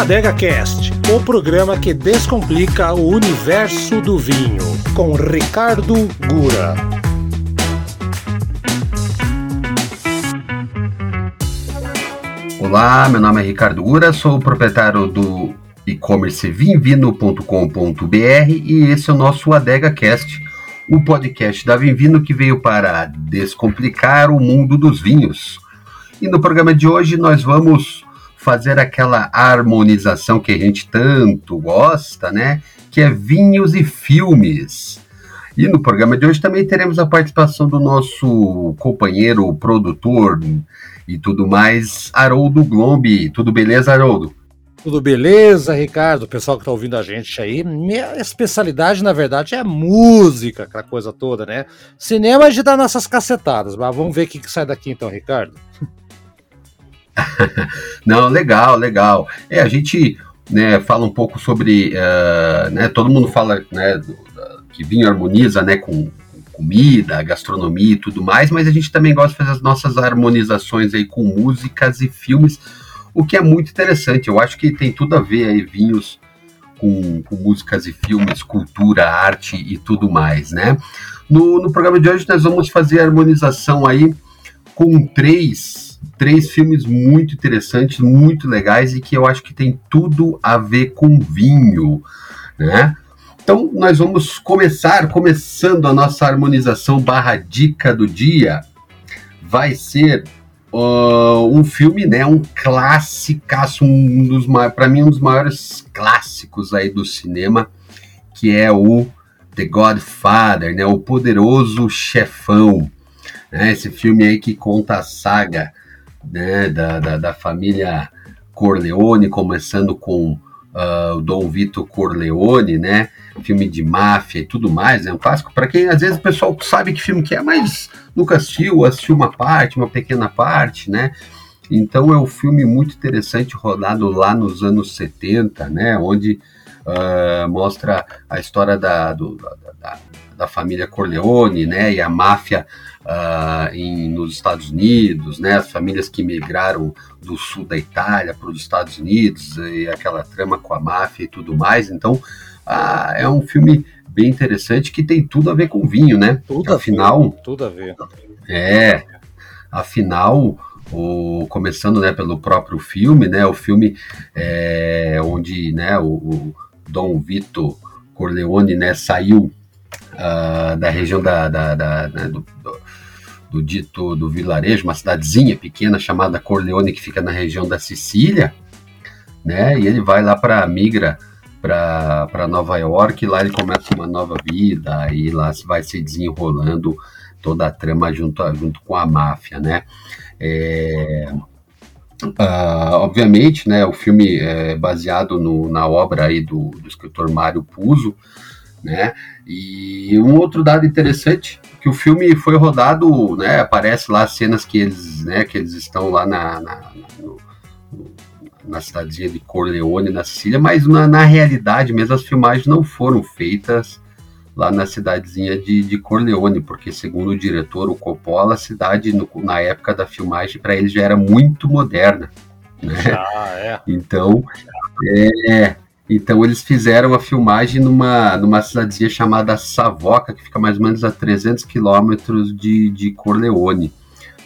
Adega Cast, o programa que descomplica o universo do vinho, com Ricardo Gura. Olá, meu nome é Ricardo Gura, sou o proprietário do e-commerce vinvino.com.br e esse é o nosso Adega Cast, o podcast da Vinvino que veio para descomplicar o mundo dos vinhos. E no programa de hoje nós vamos fazer aquela harmonização que a gente tanto gosta, né? Que é vinhos e filmes. E no programa de hoje também teremos a participação do nosso companheiro, produtor e tudo mais, Haroldo Glombi. Tudo beleza, Haroldo? Tudo beleza, Ricardo? O pessoal que está ouvindo a gente aí, minha especialidade, na verdade, é música, aquela coisa toda, né? Cinema a gente dá nossas cacetadas, mas vamos ver o que, que sai daqui então, Ricardo. Não, legal, legal. É, a gente né, fala um pouco sobre. Uh, né, todo mundo fala né, que vinho harmoniza né, com comida, gastronomia e tudo mais, mas a gente também gosta de fazer as nossas harmonizações aí com músicas e filmes, o que é muito interessante. Eu acho que tem tudo a ver aí, vinhos. Com, com músicas e filmes, cultura, arte e tudo mais, né? No, no programa de hoje nós vamos fazer a harmonização aí com três três filmes muito interessantes, muito legais e que eu acho que tem tudo a ver com vinho, né? Então nós vamos começar, começando a nossa harmonização barra dica do dia, vai ser uh, um filme, né? Um clássicaço, um dos para mim um dos maiores clássicos aí do cinema, que é o The Godfather, né? O Poderoso Chefão. Né? Esse filme aí que conta a saga né, da, da, da família Corleone, começando com uh, Dom Vito Corleone, né? Filme de máfia e tudo mais, é um clássico para quem às vezes o pessoal sabe que filme que é, mas nunca assistiu, assistiu uma parte, uma pequena parte, né? Então é um filme muito interessante, rodado lá nos anos 70, né? Onde uh, mostra a história da, do, da, da, família Corleone, né? E a máfia uh, em, nos Estados Unidos, né? As famílias que migraram do sul da Itália para os Estados Unidos e aquela trama com a máfia e tudo mais. Então, uh, é um filme bem interessante que tem tudo a ver com vinho, né? Tudo afinal, a ver, tudo a ver. É, afinal, o, começando né, pelo próprio filme, né? O filme é, onde né, o, o Dom Vito Corleone né, saiu uh, da região da, da, da do, do, do, dito do vilarejo, uma cidadezinha pequena chamada Corleone, que fica na região da Sicília, né? E ele vai lá para migra para Nova York, e lá ele começa uma nova vida, e lá vai se desenrolando toda a trama junto, junto com a máfia, né? É, uh, obviamente, né, o filme é baseado no, na obra aí do, do escritor Mário Puzo, né? E um outro dado interessante que o filme foi rodado, né? Aparece lá cenas que eles, né? Que eles estão lá na, na, no, na cidadezinha de Corleone, na Sicília, mas na, na, realidade mesmo as filmagens não foram feitas lá na cidadezinha de, de Corleone, porque segundo o diretor, o Coppola, a cidade no, na época da filmagem para ele já era muito moderna. Né? Ah, é. Então, é, então eles fizeram a filmagem numa, numa cidadezinha chamada Savoca, que fica mais ou menos a 300 quilômetros de, de Corleone,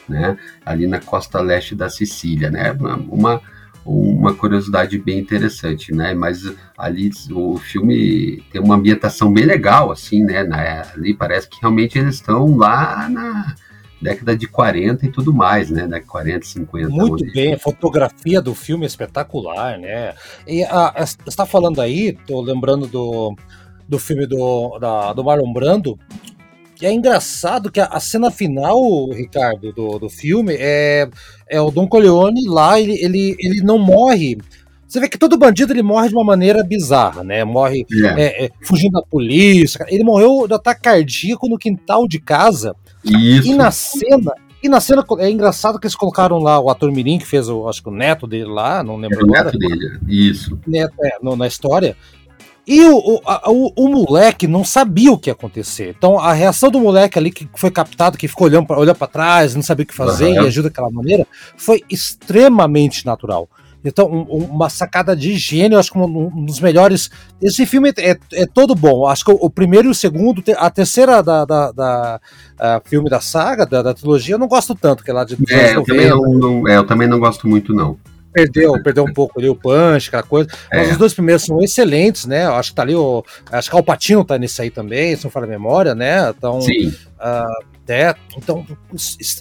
né? Ali na costa leste da Sicília, né? Uma, uma curiosidade bem interessante, né? Mas ali o filme tem uma ambientação bem legal, assim, né? ali parece que realmente eles estão lá na década de 40 e tudo mais, né? De 40, 50. Muito onde... bem, a fotografia do filme é espetacular, né? E a, a, você está falando aí, tô lembrando do, do filme do, da, do Marlon Brando, que é engraçado que a, a, cena final, Ricardo, do, do filme é, é o Don Corleone lá, ele, ele, ele não morre. Você vê que todo bandido ele morre de uma maneira bizarra, né? Morre. É. é, é, fugindo da polícia. Ele morreu de ataque cardíaco no quintal de casa isso. E na cena, e na cena é engraçado que eles colocaram lá o ator Mirim, que fez o, acho que o neto dele lá, não lembro é o neto dele, isso. Neto, é, no, na história. E o, o, a, o, o, moleque não sabia o que ia acontecer. Então a reação do moleque ali que foi captado, que ficou olhando para olhar para trás, não sabia o que fazer uhum. e ajuda daquela maneira, foi extremamente natural. Então, um, uma sacada de gênio, acho que um, um, dos melhores. Esse filme é, é todo bom. Acho que o, o primeiro e o segundo, a terceira da, da, da filme da saga, da, da, trilogia, eu não gosto tanto, que é lá de. É, eu também não, não, é, eu também não gosto muito, não perdeu, perdeu um pouco ali o punch, aquela coisa. É. Mas os dois primeiros são excelentes, né? Eu acho que tá ali o. Acho que o Patino tá nesse aí também, se não fala a memória, né? Então. Sim. Uh, é, então,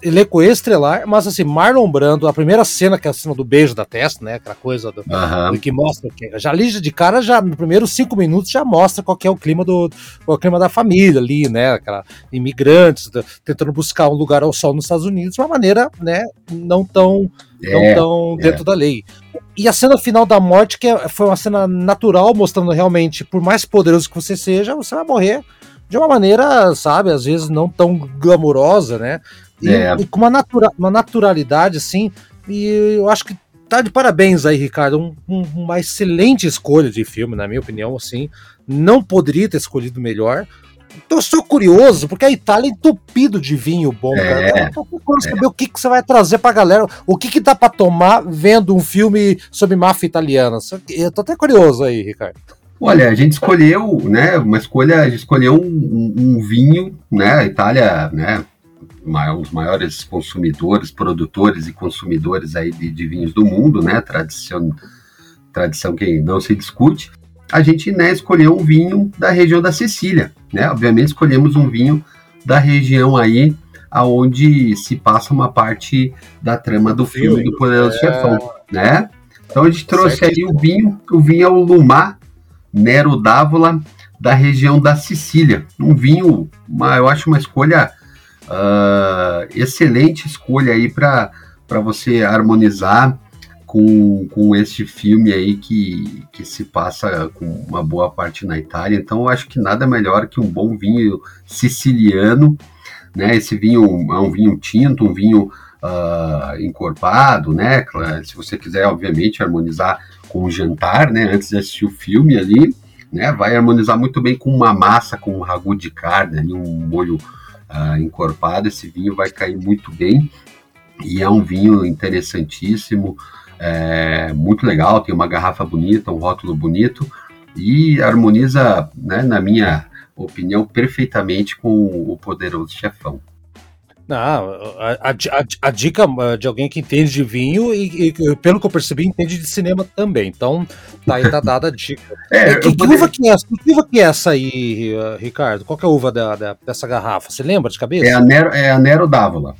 elenco estrelar, mas assim, Marlon Brando, a primeira cena, que é a cena do beijo da testa, né? Aquela coisa do, uhum. do que mostra que já ali de cara, já nos primeiros cinco minutos já mostra qual é o clima do o clima da família ali, né? Aquela imigrantes tentando buscar um lugar ao sol nos Estados Unidos de uma maneira, né? Não tão, é, não tão dentro é. da lei. E a cena final da morte, que é, foi uma cena natural, mostrando realmente, por mais poderoso que você seja, você vai morrer de uma maneira, sabe, às vezes não tão glamurosa, né? E, é. e com uma, natura, uma naturalidade, assim, e eu acho que tá de parabéns aí, Ricardo. Um, um, uma excelente escolha de filme, na minha opinião, assim. Não poderia ter escolhido melhor. Então eu sou curioso, porque a Itália é entupido de vinho bom, é, cara. Eu tô curioso é. saber o que, que você vai trazer pra galera. O que, que dá pra tomar vendo um filme sobre máfia italiana. Eu tô até curioso aí, Ricardo. Olha, a gente escolheu, né, uma escolha, a gente escolheu um, um, um vinho, né, a Itália, né, os maiores consumidores, produtores e consumidores aí de, de, vinhos do mundo, né, tradição, tradição que não se discute, a gente, né, escolheu um vinho da região da Sicília, né, obviamente escolhemos um vinho da região aí aonde se passa uma parte da trama do filme do Poderoso é... Chefão, né, então a gente trouxe certo. aí o vinho, o vinho é o Lumar Nero d'Avola, da região da Sicília. Um vinho, uma, eu acho uma escolha, uh, excelente escolha aí para você harmonizar com, com este filme aí que, que se passa com uma boa parte na Itália. Então eu acho que nada melhor que um bom vinho siciliano, né? Esse vinho é um vinho tinto, um vinho uh, encorpado, né? Se você quiser, obviamente, harmonizar com o jantar, né? Antes de assistir o filme ali, né? Vai harmonizar muito bem com uma massa, com um ragu de carne, ali, um molho uh, encorpado. Esse vinho vai cair muito bem e é um vinho interessantíssimo, é, muito legal. Tem uma garrafa bonita, um rótulo bonito e harmoniza, né, na minha opinião, perfeitamente com o poderoso chefão. Não, a, a, a, dica uh, de alguém que entende de vinho e, e, pelo que eu percebi, entende de cinema também. Então, tá aí tá dada a dica. É, que, que, uva que, é, que uva que é essa aí, uh, Ricardo? Qual que é a uva da, da, dessa garrafa? Você lembra de cabeça? É a Nero, é a Nero d'Avola.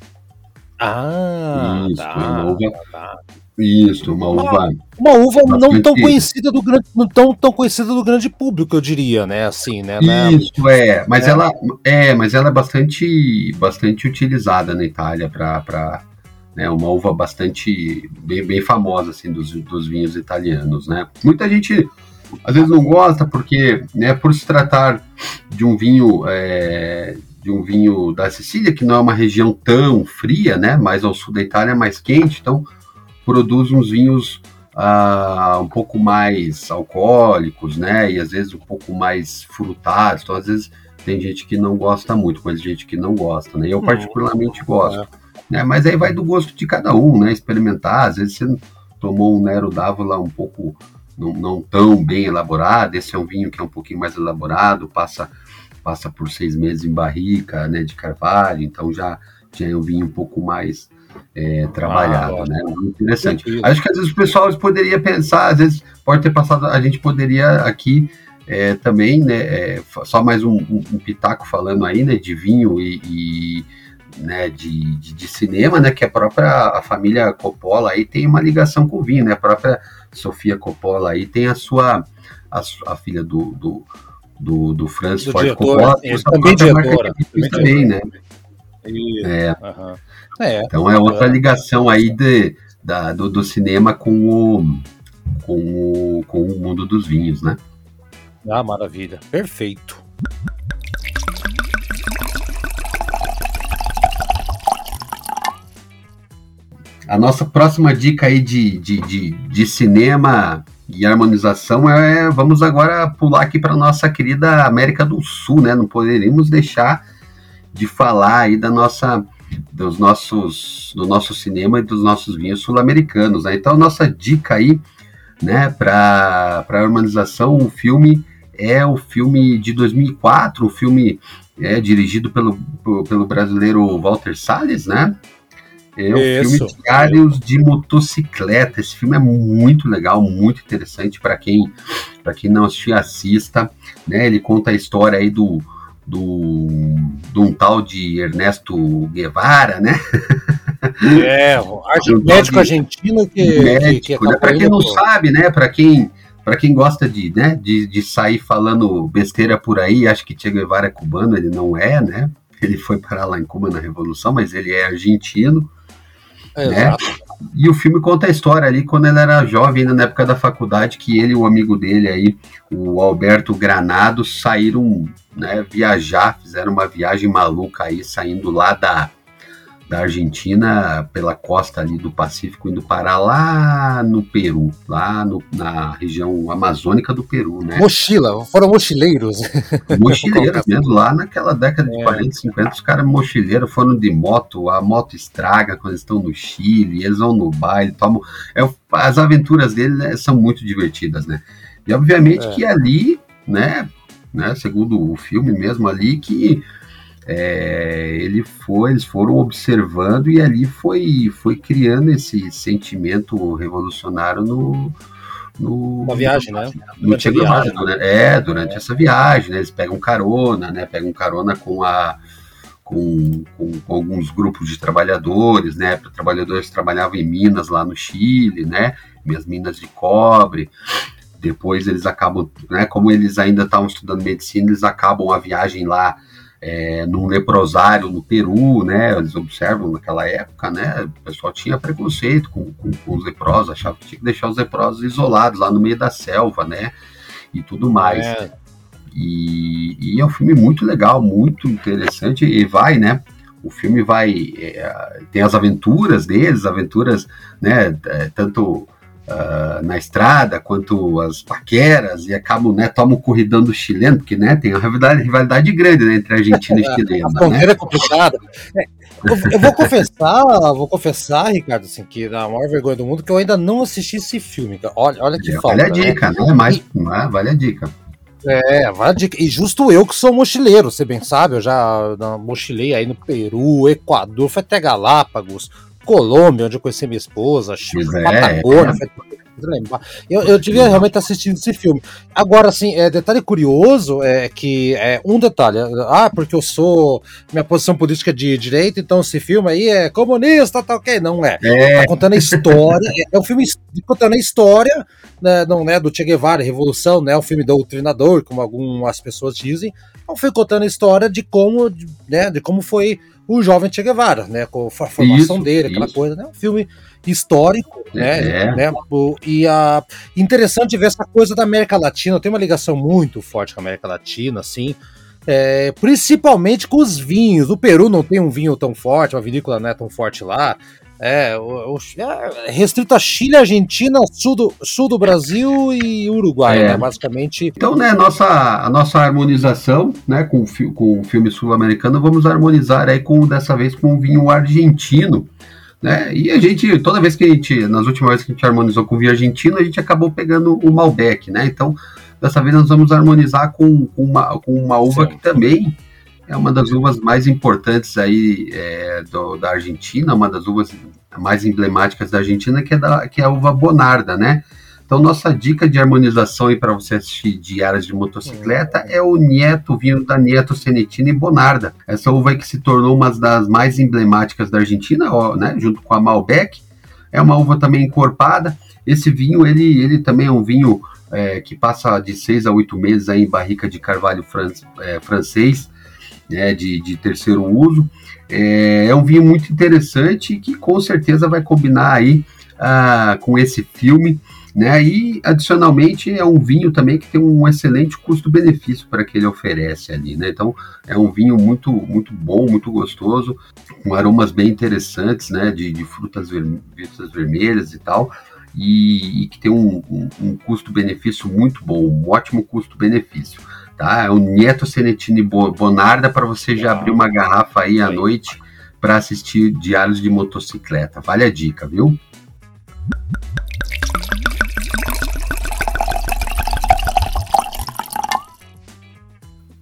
Ah, Isso, tá, é uma uva, tá, tá. Isso, uma uva. Uma uva não tão conhecida do grande, não tão, tão conhecida do grande público, eu diria, né? Assim, né? né? Isso é, mas é. ela é, mas ela é bastante, bastante utilizada na Itália para né, uma uva bastante bem, bem famosa assim dos, dos vinhos italianos, né? Muita gente às vezes não gosta porque, né, por se tratar de um vinho é, de um vinho da Sicília que não é uma região tão fria, né? Mais ao sul da Itália é mais quente, então produz uns vinhos uh, um pouco mais alcoólicos, né? E às vezes um pouco mais frutados. Então, às vezes, tem gente que não gosta muito, mas gente que não gosta, né? Eu uhum. particularmente gosto. É. Né? Mas aí vai do gosto de cada um, né? Experimentar. Às vezes você tomou um Nero d'Avola um pouco não, não, tão bem elaborado. Esse é um vinho que é um pouquinho mais elaborado, passa passa por seis meses em barrica, né? De carvalho, então já já é um vinho um pouco mais é, trabalhado, ah, né? Muito interessante. Acho que às vezes o pessoal poderia pensar, às vezes pode ter passado, a gente poderia aqui é, também, né? É, só mais um, um, um, pitaco falando aí, né? De vinho e, e né, de, de, de, cinema, né? Que a própria a família Coppola aí tem uma ligação com o vinho, né? A própria Sofia Coppola aí tem a sua a, a filha do, do do, do Francis Ford Coppola, é, também diretora, também, também, né? É. Uhum. É, então é outra ligação aí de, da, do, do, cinema com o, com o, com o mundo dos vinhos, né? Ah, maravilha. Perfeito. A nossa próxima dica aí de, de, de, de cinema e harmonização é vamos agora pular aqui para nossa querida América do Sul, né? Não poderíamos deixar de falar aí da nossa dos nossos, do nosso cinema e dos nossos vinhos sul-americanos. Né? Então, nossa dica aí, né, para a harmonização, o filme é o filme de 2004, o filme é dirigido pelo, pelo brasileiro Walter Salles, né? É o Isso. filme Diários de Motocicleta. Esse filme é muito legal, muito interessante para quem para quem não assistiu, assista. Né? Ele conta a história aí do, do, de um tal de Ernesto Guevara, né? É, médico argentino que. Médico, que, que né? para quem não sabe, né? Para quem para quem gosta de, né, de, de sair falando besteira por aí, acho que Che Guevara é cubano, ele não é, né? Ele foi parar lá em Cuba na Revolução, mas ele é argentino. É, né? E o filme conta a história ali quando ele era jovem, ainda na época da faculdade, que ele e o amigo dele aí, o Alberto Granado, saíram né, viajar, fizeram uma viagem maluca aí, saindo lá da, da Argentina pela costa ali do Pacífico, indo parar lá no Peru, lá no, na região amazônica do Peru, né? Mochila, foram mochileiros. Mochileiros mesmo, lá naquela década de é. 40, 50, os caras mochileiros foram de moto, a moto estraga quando eles estão no Chile, eles vão no baile, tomam... É, as aventuras deles né, são muito divertidas, né? E obviamente é. que ali, né, né, segundo o filme mesmo ali, que é, ele foi, eles foram observando e ali foi, foi criando esse sentimento revolucionário no, no Uma viagem, no, né? No Che Guevara, né? É, durante é. essa viagem, né? Eles pegam carona, né? Pegam carona com a com, com, com, alguns grupos de trabalhadores, né? Trabalhadores que trabalhavam em minas lá no Chile, né? Minhas minas de cobre. Depois eles acabam, né? Como eles ainda estavam estudando medicina, eles acabam a viagem lá é, num leprosário no Peru, né? Eles observam naquela época, né? O pessoal tinha preconceito com, com, com, os leprosos, achava que tinha que deixar os leprosos isolados lá no meio da selva, né? E tudo mais. É. E, e, é um filme muito legal, muito interessante e vai, né? O filme vai é, tem as aventuras deles, aventuras, né? É, tanto uh, na estrada, quanto as paqueras, e acabam, né, tomam o corridão do chileno, porque, né, tem uma rivalidade, rivalidade grande, né, entre Argentina e chileno. A fronteira né? é complicada. É, eu, eu, vou confessar, vou confessar, Ricardo, assim, que na maior vergonha do mundo, que eu ainda não assisti esse filme. Olha, olha que é, falta. Vale a né? dica, né? Mas, e, é, vale a dica. É, vale a dica. E justo eu que sou mochileiro, você bem sabe, eu já mochilei aí no Peru, Equador, foi até Galápagos, Colômbia, onde eu conheci minha esposa, Chile, é, Patagônia, é. Eu, eu devia realmente assistindo esse filme. Agora, assim, é, detalhe curioso é que é um detalhe. Ah, porque eu sou. Minha posição política é de direita, então esse filme aí é comunista, tá ok? Não é. é. Tá contando a história. é, é um filme contando a história, né, não é do Che Guevara, Revolução, né? É um filme doutrinador, como algumas pessoas dizem. É um filme contando a história de como, né, de como foi o jovem Che Guevara, né? Com a formação isso, dele, aquela isso. coisa, né? Um filme histórico, né? É. né? E a interessante ver essa coisa da América Latina. Tem uma ligação muito forte com a América Latina, assim. É, principalmente com os vinhos. O Peru não tem um vinho tão forte, uma vinícola não é tão forte lá. É, o, o, é restrito a Chile, Argentina, sul do, sul do Brasil e Uruguai, é. né, basicamente. Então, né, nossa, a nossa harmonização, né, com, com o filme sul-americano, vamos harmonizar aí com, dessa vez, com o vinho argentino, né, e a gente, toda vez que a gente, nas últimas vezes que a gente harmonizou com o vinho argentino, a gente acabou pegando o Malbec, né, então, dessa vez nós vamos harmonizar com, com, uma, com uma uva Sim. que também é uma das uvas mais importantes aí é, do, da Argentina, uma das uvas mais emblemáticas da Argentina, que é, da, que é a uva Bonarda, né? Então, nossa dica de harmonização para você assistir diárias de motocicleta é o Nieto, vinho da Nieto Senetina e Bonarda. Essa uva que se tornou uma das mais emblemáticas da Argentina, ó, né, junto com a Malbec. É uma uva também encorpada. Esse vinho, ele, ele também é um vinho é, que passa de seis a oito meses aí em barrica de carvalho fran é, francês né, de, de terceiro uso. É, é, um vinho muito interessante que com certeza vai combinar aí ah, com esse filme. Né? E adicionalmente é um vinho também que tem um excelente custo-benefício para que ele oferece ali, né? Então é um vinho muito muito bom, muito gostoso, com aromas bem interessantes, né? De, de frutas, ver, frutas vermelhas e tal, e, e que tem um, um, um custo-benefício muito bom, um ótimo custo-benefício tá? É o Nieto Senetini Bonarda para você já abrir uma garrafa aí à noite para assistir Diários de Motocicleta. Vale a dica, viu?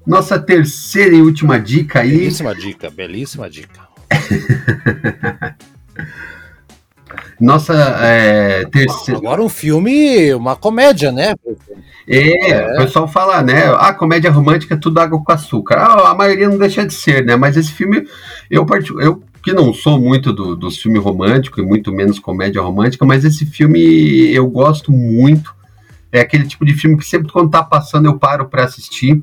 Nossa terceira e última dica aí. Belíssima dica, belíssima dica. Nossa é, terceira. Agora um filme, uma comédia, né? É, é, o pessoal fala, né? A ah, comédia romântica é tudo água com açúcar. Ah, a maioria não deixa de ser, né? Mas esse filme, eu, eu que não sou muito do, dos filmes românticos e muito menos comédia romântica, mas esse filme eu gosto muito. É aquele tipo de filme que sempre quando tá passando eu paro para assistir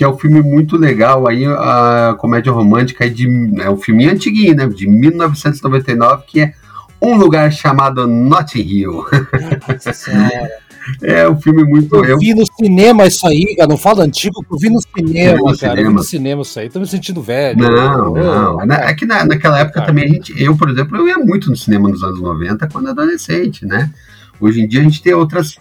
que é um filme muito legal aí, a comédia romântica aí de, é um filme antiguinho, né, de 1999, que é Um Lugar Chamado Notting Hill. É um filme muito. Eu vi no cinema isso aí, cara. Não fala antigo, eu vi no cinema, no cara. Cinema. Eu vi no cinema isso aí. Tô me sentindo velho. Não, não. É que na, naquela época cara. também a gente. Eu, por exemplo, eu ia muito no cinema nos anos 90 quando adolescente, né? Hoje em dia a gente tem outras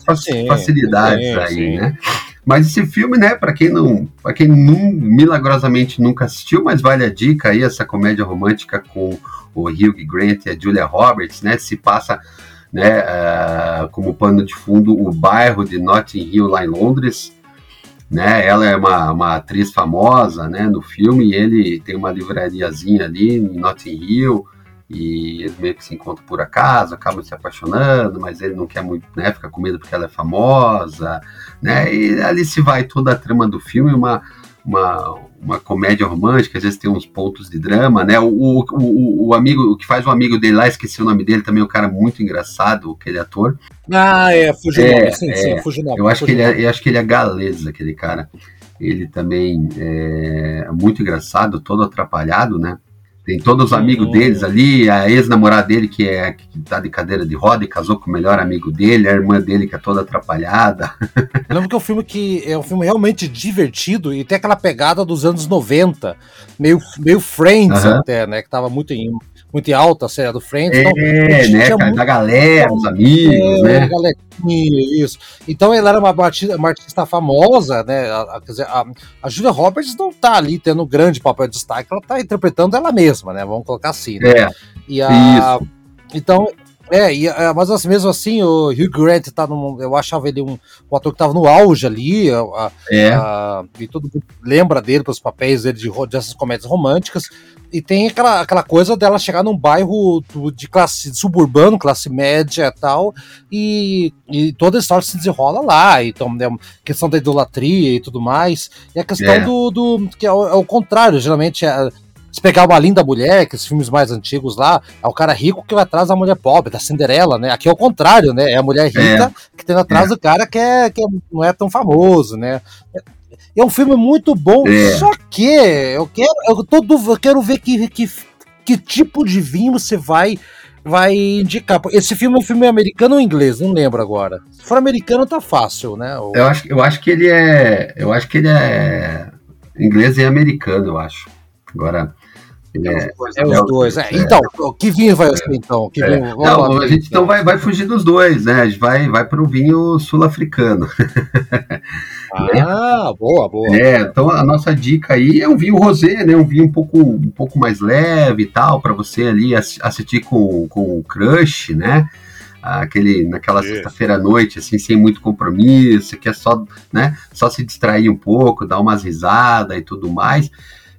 facilidades sim, aí, sim. né? Mas esse filme, né, para quem não, para quem não, milagrosamente nunca assistiu, mas vale a dica aí essa comédia romântica com o Hugh Grant e a Julia Roberts, né, se passa, né, uh, como pano de fundo o bairro de Notting Hill lá em Londres, né, ela é uma, uma atriz famosa, né, no filme, e ele tem uma livrariazinha ali em Notting Hill, e eles meio que se encontram por acaso, acabam se apaixonando, mas ele não quer muito, né, fica com medo porque ela é famosa, né, e ali se vai toda a trama do filme, uma, uma, uma comédia romântica, às vezes tem uns pontos de drama, né, o, o, o, o amigo, o que faz o amigo dele lá, esqueci o nome dele, também é um cara muito engraçado, aquele ator. Ah, é, Fujinami, é, sim, é, sim. Eu acho, que ele é, eu acho que ele é galês, aquele cara. Ele também é muito engraçado, todo atrapalhado, né, tem todos os amigos uhum. deles ali, a ex-namorada dele que é que tá de cadeira de roda e casou com o melhor amigo dele, a irmã dele que é toda atrapalhada. Eu lembro que é um filme que é um filme realmente divertido e tem aquela pegada dos anos 90, meio, meio Friends uhum. até, né? Que tava muito em, muito em alta a série do Friends. É, então, né, cara, muito... da galera, os amigos, é, né? Isso. Então ela era uma artista, uma artista famosa, né? A, a, quer dizer, a, a Julia Roberts não tá ali tendo um grande papel de destaque, ela tá interpretando ela mesma, né? Vamos colocar assim, né? É, e a, isso. Então, é, e, mas assim, mesmo assim, o Hugh Grant tá num. Eu achava ele um, um ator que tava no auge ali. A, é. a, e todo mundo lembra dele pelos papéis dele de, dessas comédias românticas. E tem aquela, aquela coisa dela chegar num bairro de classe suburbano, classe média e tal, e, e toda a história se desenrola lá. Então, é questão da idolatria e tudo mais. E a questão é. do, do. que é o, é o contrário, geralmente é se pegar uma linda mulher, que os filmes mais antigos lá, é o cara rico que vai atrás da mulher pobre, da Cinderela, né? Aqui é o contrário, né? É a mulher rica é. que tem atrás é. do cara que, é, que não é tão famoso, né? É um filme muito bom, é. só que eu quero, eu, todo, eu quero ver que, que, que tipo de vinho você vai vai indicar. Esse filme é um filme americano ou inglês? Não lembro agora. Se for americano, tá fácil, né? Eu, acho, eu acho que ele é. Eu acho que ele é inglês e americano, eu acho. Agora, é, é, os dois. É, então, que vinho vai ser então? Que vinho, não, a gente então vai, vai fugir dos dois, né? A gente vai, vai para o vinho sul-africano. Ah, boa, boa. É, então a nossa dica aí é um vinho rosé, né? Um vinho um pouco, um pouco mais leve e tal, para você ali assistir com, com o crush, né? Aquele, naquela sexta-feira à noite, assim, sem muito compromisso, que é só, né, só se distrair um pouco, dar umas risadas e tudo mais.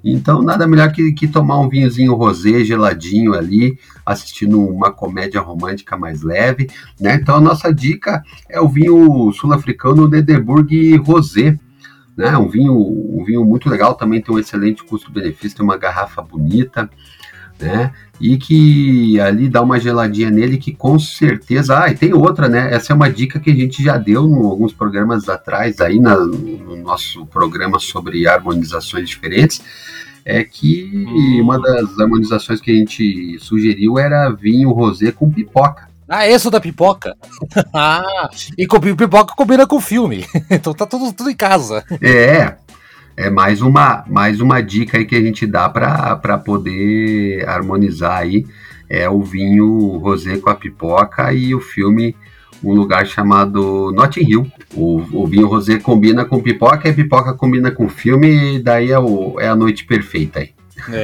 Então, nada melhor que, que tomar um vinhozinho rosé geladinho ali, assistindo uma comédia romântica mais leve, né? Então, a nossa dica é o vinho sul-africano Dedeburg Rosé, né? Um vinho, um vinho muito legal, também tem um excelente custo-benefício, tem uma garrafa bonita, né? E que ali dá uma geladinha nele que com certeza. Ah, e tem outra, né? Essa é uma dica que a gente já deu em alguns programas atrás, aí na, no nosso programa sobre harmonizações diferentes. É que hum. uma das harmonizações que a gente sugeriu era vinho rosé com pipoca. Ah, esse da pipoca. ah, e com pipoca combina com o filme. então tá tudo, tudo em casa. É, é mais uma, mais uma dica aí que a gente dá para poder harmonizar aí é o vinho rosé com a pipoca e o filme um lugar chamado Notting Hill. O, o vinho rosé combina com pipoca e pipoca combina com filme e daí é, o, é a noite perfeita aí.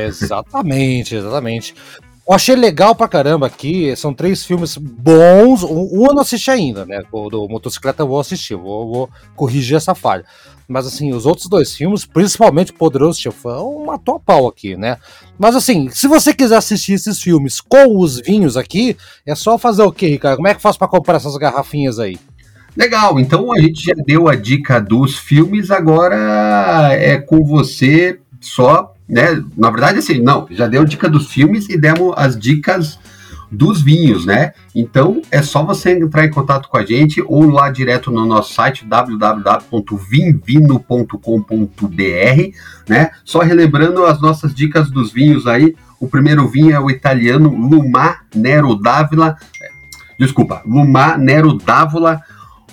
exatamente, exatamente. Eu achei legal pra caramba aqui. São três filmes bons. Um eu não assisti ainda, né? O do Motocicleta eu vou assistir, vou, vou corrigir essa falha. Mas assim, os outros dois filmes, principalmente Poderoso Chefão, matou a pau aqui, né? Mas assim, se você quiser assistir esses filmes com os vinhos aqui, é só fazer o quê, Ricardo? Como é que faz para comprar essas garrafinhas aí? Legal, então a gente já deu a dica dos filmes, agora é com você só né? Na verdade, assim, não, já deu dica dos filmes e demos as dicas dos vinhos, né? Então é só você entrar em contato com a gente ou lá direto no nosso site www.vinvino.com.br, né? Só relembrando as nossas dicas dos vinhos aí. O primeiro vinho é o italiano Lumá Nero d'Ávila. Desculpa, Lumá Nero d'Avola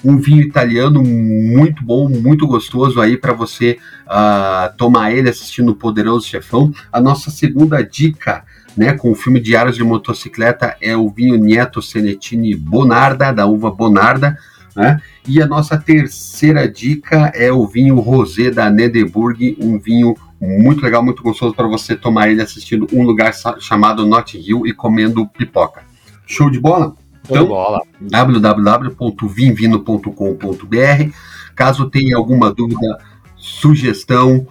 um vinho italiano muito bom, muito gostoso aí para você uh, tomar ele assistindo o Poderoso Chefão. A nossa segunda dica, né, com o filme Diários de Motocicleta é o vinho Nieto Senetini Bonarda, da uva Bonarda, né? E a nossa terceira dica é o vinho Rosé da Nedeburg, um vinho muito legal, muito gostoso para você tomar ele assistindo um lugar chamado Not Hill e comendo pipoca. Show de bola? Então, www.vinvino.com.br. Caso tenha alguma dúvida, sugestão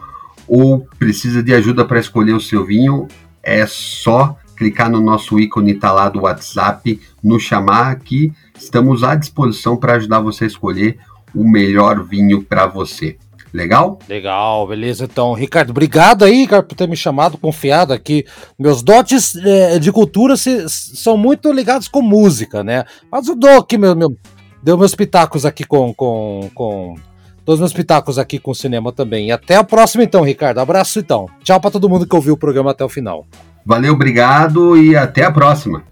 ou precisa de ajuda para escolher o seu vinho, é só clicar no nosso ícone tá lá do WhatsApp, nos chamar que estamos à disposição para ajudar você a escolher o melhor vinho para você. Legal? Legal, beleza. Então, Ricardo, obrigado aí, Ricardo, por ter me chamado, confiado aqui. Meus dotes é, de cultura se, são muito ligados com música, né? Mas eu dou aqui meu, meu deu meus pitacos aqui com, com, com todos meus pitacos aqui com cinema também. E até a próxima então, Ricardo. Abraço então. Tchau para todo mundo que ouviu o programa até o final. Valeu, obrigado e até a próxima.